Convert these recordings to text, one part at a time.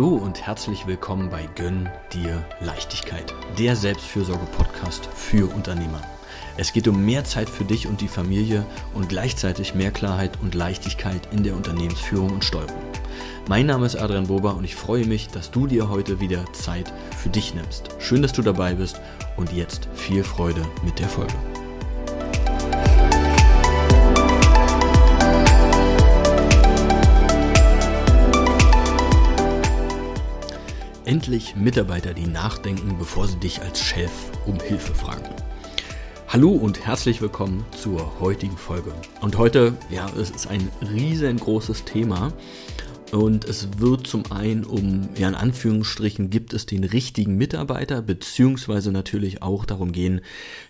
Hallo und herzlich willkommen bei Gönn dir Leichtigkeit, der Selbstfürsorge-Podcast für Unternehmer. Es geht um mehr Zeit für dich und die Familie und gleichzeitig mehr Klarheit und Leichtigkeit in der Unternehmensführung und Steuerung. Mein Name ist Adrian Bober und ich freue mich, dass du dir heute wieder Zeit für dich nimmst. Schön, dass du dabei bist und jetzt viel Freude mit der Folge. Endlich Mitarbeiter, die nachdenken, bevor sie dich als Chef um Hilfe fragen. Hallo und herzlich willkommen zur heutigen Folge. Und heute, ja, es ist ein riesengroßes Thema. Und es wird zum einen um, ja, in Anführungsstrichen, gibt es den richtigen Mitarbeiter, beziehungsweise natürlich auch darum gehen,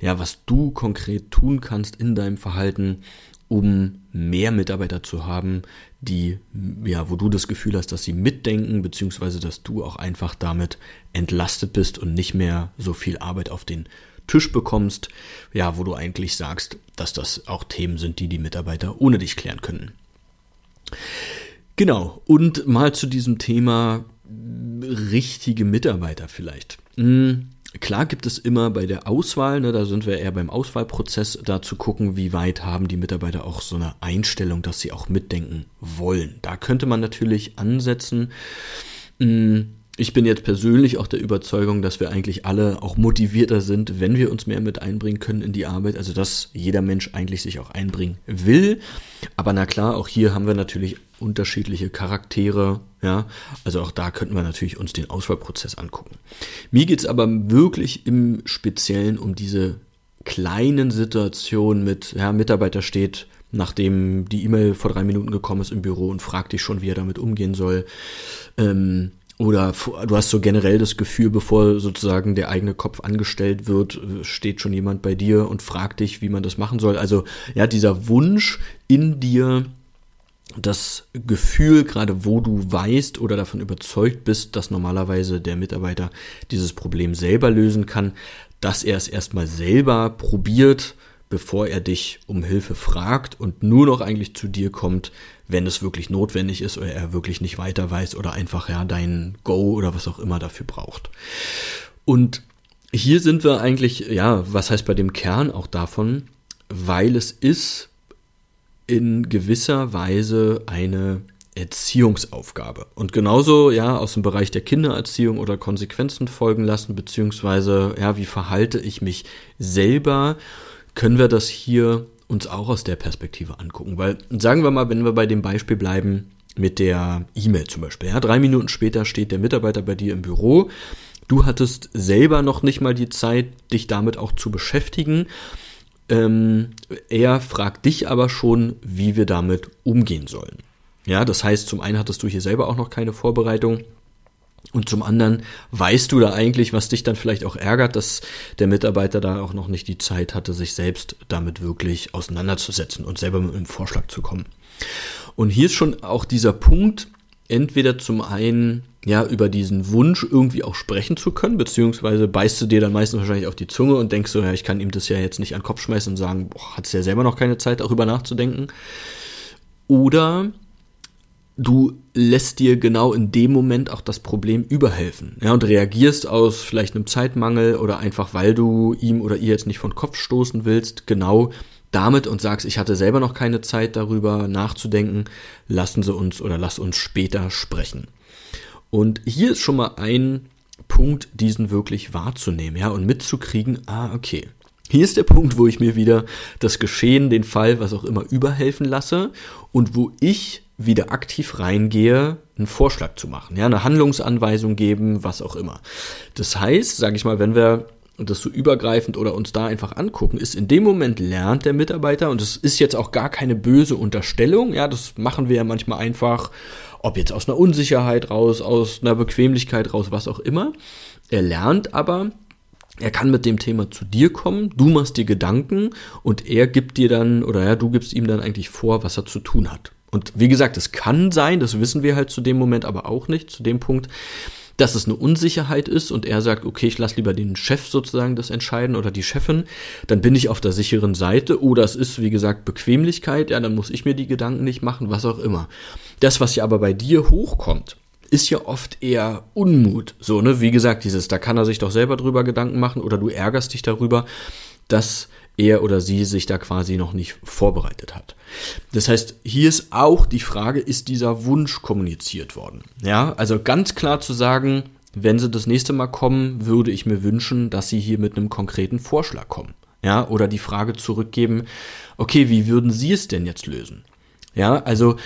ja, was du konkret tun kannst in deinem Verhalten, um mehr Mitarbeiter zu haben, die, ja, wo du das Gefühl hast, dass sie mitdenken, beziehungsweise dass du auch einfach damit entlastet bist und nicht mehr so viel Arbeit auf den Tisch bekommst, ja, wo du eigentlich sagst, dass das auch Themen sind, die die Mitarbeiter ohne dich klären können. Genau, und mal zu diesem Thema richtige Mitarbeiter vielleicht. Hm Klar gibt es immer bei der Auswahl, ne, da sind wir eher beim Auswahlprozess, da zu gucken, wie weit haben die Mitarbeiter auch so eine Einstellung, dass sie auch mitdenken wollen. Da könnte man natürlich ansetzen. Hm, ich bin jetzt persönlich auch der Überzeugung, dass wir eigentlich alle auch motivierter sind, wenn wir uns mehr mit einbringen können in die Arbeit. Also dass jeder Mensch eigentlich sich auch einbringen will. Aber na klar, auch hier haben wir natürlich unterschiedliche Charaktere. Ja, also auch da könnten wir natürlich uns den Auswahlprozess angucken. Mir geht es aber wirklich im Speziellen um diese kleinen Situationen mit, ja, Mitarbeiter steht nachdem die E-Mail vor drei Minuten gekommen ist im Büro und fragt dich schon, wie er damit umgehen soll. Ähm, oder du hast so generell das Gefühl, bevor sozusagen der eigene Kopf angestellt wird, steht schon jemand bei dir und fragt dich, wie man das machen soll. Also ja, dieser Wunsch in dir, das Gefühl, gerade wo du weißt oder davon überzeugt bist, dass normalerweise der Mitarbeiter dieses Problem selber lösen kann, dass er es erstmal selber probiert, bevor er dich um Hilfe fragt und nur noch eigentlich zu dir kommt, wenn es wirklich notwendig ist oder er wirklich nicht weiter weiß oder einfach ja dein Go oder was auch immer dafür braucht. Und hier sind wir eigentlich, ja, was heißt bei dem Kern auch davon, weil es ist in gewisser Weise eine Erziehungsaufgabe. Und genauso, ja, aus dem Bereich der Kindererziehung oder Konsequenzen folgen lassen, beziehungsweise, ja, wie verhalte ich mich selber können wir das hier uns auch aus der Perspektive angucken. Weil sagen wir mal, wenn wir bei dem Beispiel bleiben mit der E-Mail zum Beispiel. Ja, drei Minuten später steht der Mitarbeiter bei dir im Büro. Du hattest selber noch nicht mal die Zeit, dich damit auch zu beschäftigen. Ähm, er fragt dich aber schon, wie wir damit umgehen sollen. Ja, das heißt, zum einen hattest du hier selber auch noch keine Vorbereitung. Und zum anderen weißt du da eigentlich, was dich dann vielleicht auch ärgert, dass der Mitarbeiter da auch noch nicht die Zeit hatte, sich selbst damit wirklich auseinanderzusetzen und selber mit einem Vorschlag zu kommen. Und hier ist schon auch dieser Punkt, entweder zum einen ja über diesen Wunsch irgendwie auch sprechen zu können, beziehungsweise beißt du dir dann meistens wahrscheinlich auf die Zunge und denkst so, ja, ich kann ihm das ja jetzt nicht an den Kopf schmeißen und sagen, boah, hat es ja selber noch keine Zeit, darüber nachzudenken. Oder du lässt dir genau in dem Moment auch das Problem überhelfen. Ja, und reagierst aus vielleicht einem Zeitmangel oder einfach, weil du ihm oder ihr jetzt nicht von Kopf stoßen willst, genau damit und sagst, ich hatte selber noch keine Zeit darüber nachzudenken, lassen Sie uns oder lass uns später sprechen. Und hier ist schon mal ein Punkt, diesen wirklich wahrzunehmen, ja, und mitzukriegen, ah, okay. Hier ist der Punkt, wo ich mir wieder das Geschehen, den Fall, was auch immer, überhelfen lasse und wo ich wieder aktiv reingehe, einen Vorschlag zu machen, ja, eine Handlungsanweisung geben, was auch immer. Das heißt, sage ich mal, wenn wir das so übergreifend oder uns da einfach angucken, ist in dem Moment lernt der Mitarbeiter und es ist jetzt auch gar keine böse Unterstellung, ja, das machen wir ja manchmal einfach, ob jetzt aus einer Unsicherheit raus, aus einer Bequemlichkeit raus, was auch immer. Er lernt aber, er kann mit dem Thema zu dir kommen, du machst dir Gedanken und er gibt dir dann, oder ja, du gibst ihm dann eigentlich vor, was er zu tun hat. Und wie gesagt, es kann sein, das wissen wir halt zu dem Moment aber auch nicht, zu dem Punkt, dass es eine Unsicherheit ist und er sagt, okay, ich lasse lieber den Chef sozusagen das entscheiden oder die Chefin, dann bin ich auf der sicheren Seite oder es ist, wie gesagt, Bequemlichkeit, ja, dann muss ich mir die Gedanken nicht machen, was auch immer. Das, was ja aber bei dir hochkommt, ist ja oft eher Unmut. So, ne, wie gesagt, dieses, da kann er sich doch selber drüber Gedanken machen oder du ärgerst dich darüber, dass er oder sie sich da quasi noch nicht vorbereitet hat. Das heißt, hier ist auch die Frage, ist dieser Wunsch kommuniziert worden? Ja, also ganz klar zu sagen, wenn sie das nächste Mal kommen, würde ich mir wünschen, dass sie hier mit einem konkreten Vorschlag kommen. Ja, oder die Frage zurückgeben, okay, wie würden Sie es denn jetzt lösen? Ja, also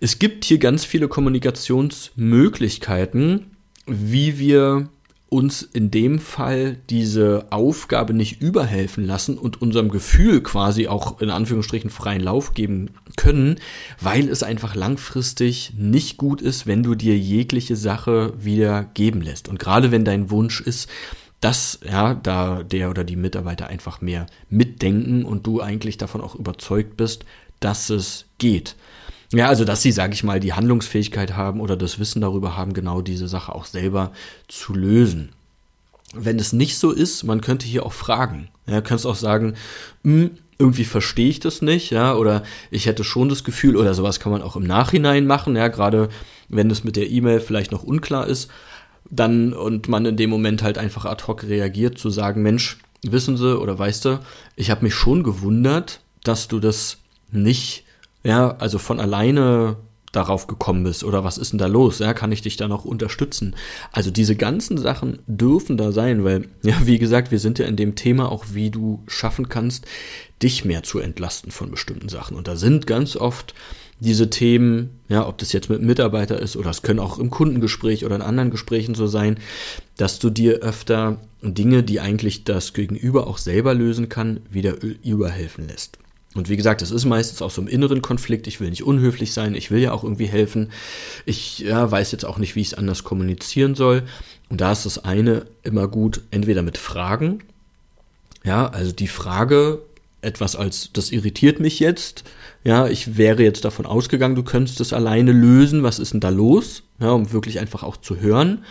es gibt hier ganz viele Kommunikationsmöglichkeiten, wie wir uns in dem Fall diese Aufgabe nicht überhelfen lassen und unserem Gefühl quasi auch in Anführungsstrichen freien Lauf geben können, weil es einfach langfristig nicht gut ist, wenn du dir jegliche Sache wieder geben lässt. Und gerade wenn dein Wunsch ist, dass ja da der oder die Mitarbeiter einfach mehr mitdenken und du eigentlich davon auch überzeugt bist, dass es geht. Ja, also dass sie, sage ich mal, die Handlungsfähigkeit haben oder das Wissen darüber haben, genau diese Sache auch selber zu lösen. Wenn es nicht so ist, man könnte hier auch fragen. Ja, kannst auch sagen, hm, irgendwie verstehe ich das nicht, ja, oder ich hätte schon das Gefühl, oder sowas kann man auch im Nachhinein machen, ja, gerade wenn es mit der E-Mail vielleicht noch unklar ist, dann und man in dem Moment halt einfach ad hoc reagiert, zu sagen, Mensch, wissen Sie oder weißt du, ich habe mich schon gewundert, dass du das nicht ja, also von alleine darauf gekommen bist oder was ist denn da los? Ja, kann ich dich da noch unterstützen? Also diese ganzen Sachen dürfen da sein, weil, ja, wie gesagt, wir sind ja in dem Thema auch, wie du schaffen kannst, dich mehr zu entlasten von bestimmten Sachen. Und da sind ganz oft diese Themen, ja, ob das jetzt mit Mitarbeiter ist oder es können auch im Kundengespräch oder in anderen Gesprächen so sein, dass du dir öfter Dinge, die eigentlich das Gegenüber auch selber lösen kann, wieder überhelfen lässt. Und wie gesagt, es ist meistens auch so im inneren Konflikt. Ich will nicht unhöflich sein, ich will ja auch irgendwie helfen. Ich ja, weiß jetzt auch nicht, wie ich es anders kommunizieren soll. Und da ist das eine immer gut, entweder mit Fragen. Ja, also die Frage, etwas als, das irritiert mich jetzt. Ja, ich wäre jetzt davon ausgegangen, du könntest es alleine lösen. Was ist denn da los? Ja, um wirklich einfach auch zu hören.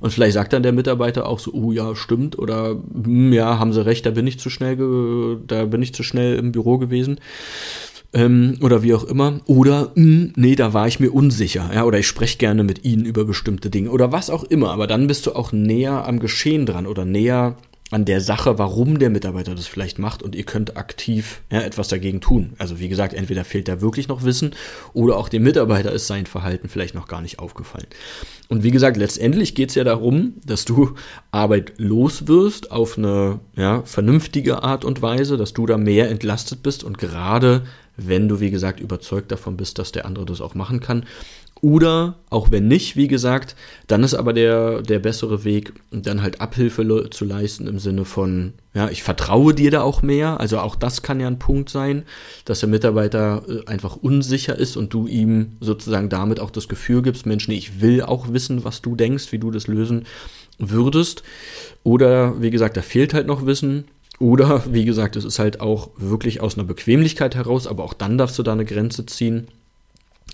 Und vielleicht sagt dann der Mitarbeiter auch so, oh ja, stimmt, oder hm, ja, haben sie recht, da bin ich zu schnell, da bin ich zu schnell im Büro gewesen. Ähm, oder wie auch immer. Oder, mh, hm, nee, da war ich mir unsicher, ja, oder ich spreche gerne mit ihnen über bestimmte Dinge oder was auch immer. Aber dann bist du auch näher am Geschehen dran oder näher an der Sache, warum der Mitarbeiter das vielleicht macht und ihr könnt aktiv ja, etwas dagegen tun. Also wie gesagt, entweder fehlt da wirklich noch Wissen oder auch dem Mitarbeiter ist sein Verhalten vielleicht noch gar nicht aufgefallen. Und wie gesagt, letztendlich geht es ja darum, dass du Arbeit los wirst auf eine ja, vernünftige Art und Weise, dass du da mehr entlastet bist und gerade wenn du, wie gesagt, überzeugt davon bist, dass der andere das auch machen kann, oder auch wenn nicht, wie gesagt, dann ist aber der, der bessere Weg, dann halt Abhilfe zu leisten im Sinne von, ja, ich vertraue dir da auch mehr. Also auch das kann ja ein Punkt sein, dass der Mitarbeiter äh, einfach unsicher ist und du ihm sozusagen damit auch das Gefühl gibst, Mensch, nee, ich will auch wissen, was du denkst, wie du das lösen würdest. Oder wie gesagt, da fehlt halt noch Wissen. Oder wie gesagt, es ist halt auch wirklich aus einer Bequemlichkeit heraus, aber auch dann darfst du da eine Grenze ziehen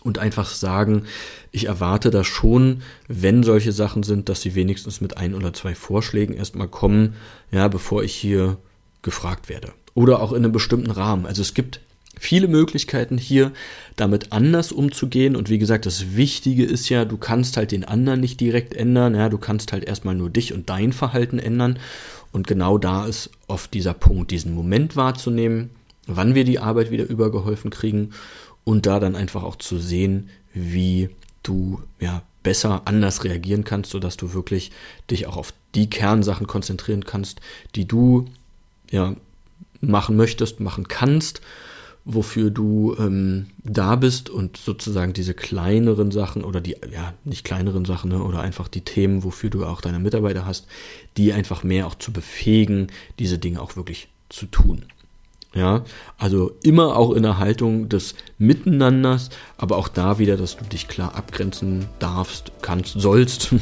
und einfach sagen, ich erwarte da schon, wenn solche Sachen sind, dass sie wenigstens mit ein oder zwei Vorschlägen erstmal kommen, ja, bevor ich hier gefragt werde. Oder auch in einem bestimmten Rahmen. Also es gibt viele Möglichkeiten hier, damit anders umzugehen. Und wie gesagt, das Wichtige ist ja, du kannst halt den anderen nicht direkt ändern. Ja, du kannst halt erstmal nur dich und dein Verhalten ändern. Und genau da ist oft dieser Punkt, diesen Moment wahrzunehmen, wann wir die Arbeit wieder übergeholfen kriegen und da dann einfach auch zu sehen, wie du ja besser anders reagieren kannst, sodass du wirklich dich auch auf die Kernsachen konzentrieren kannst, die du ja machen möchtest, machen kannst, wofür du ähm, da bist und sozusagen diese kleineren Sachen oder die, ja, nicht kleineren Sachen, ne, oder einfach die Themen, wofür du auch deine Mitarbeiter hast, die einfach mehr auch zu befähigen, diese Dinge auch wirklich zu tun. Ja, also immer auch in der Haltung des Miteinanders, aber auch da wieder, dass du dich klar abgrenzen darfst, kannst, sollst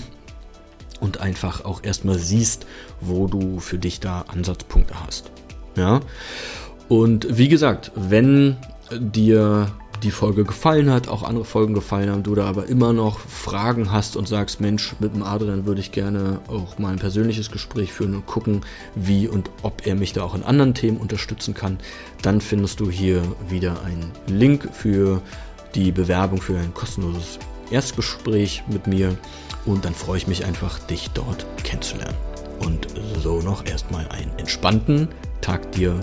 und einfach auch erstmal siehst, wo du für dich da Ansatzpunkte hast. Ja, und wie gesagt, wenn dir die Folge gefallen hat, auch andere Folgen gefallen haben, du da aber immer noch Fragen hast und sagst, Mensch, mit dem Adrian würde ich gerne auch mal ein persönliches Gespräch führen und gucken, wie und ob er mich da auch in anderen Themen unterstützen kann, dann findest du hier wieder einen Link für die Bewerbung für ein kostenloses Erstgespräch mit mir und dann freue ich mich einfach, dich dort kennenzulernen. Und so noch erstmal einen entspannten Tag dir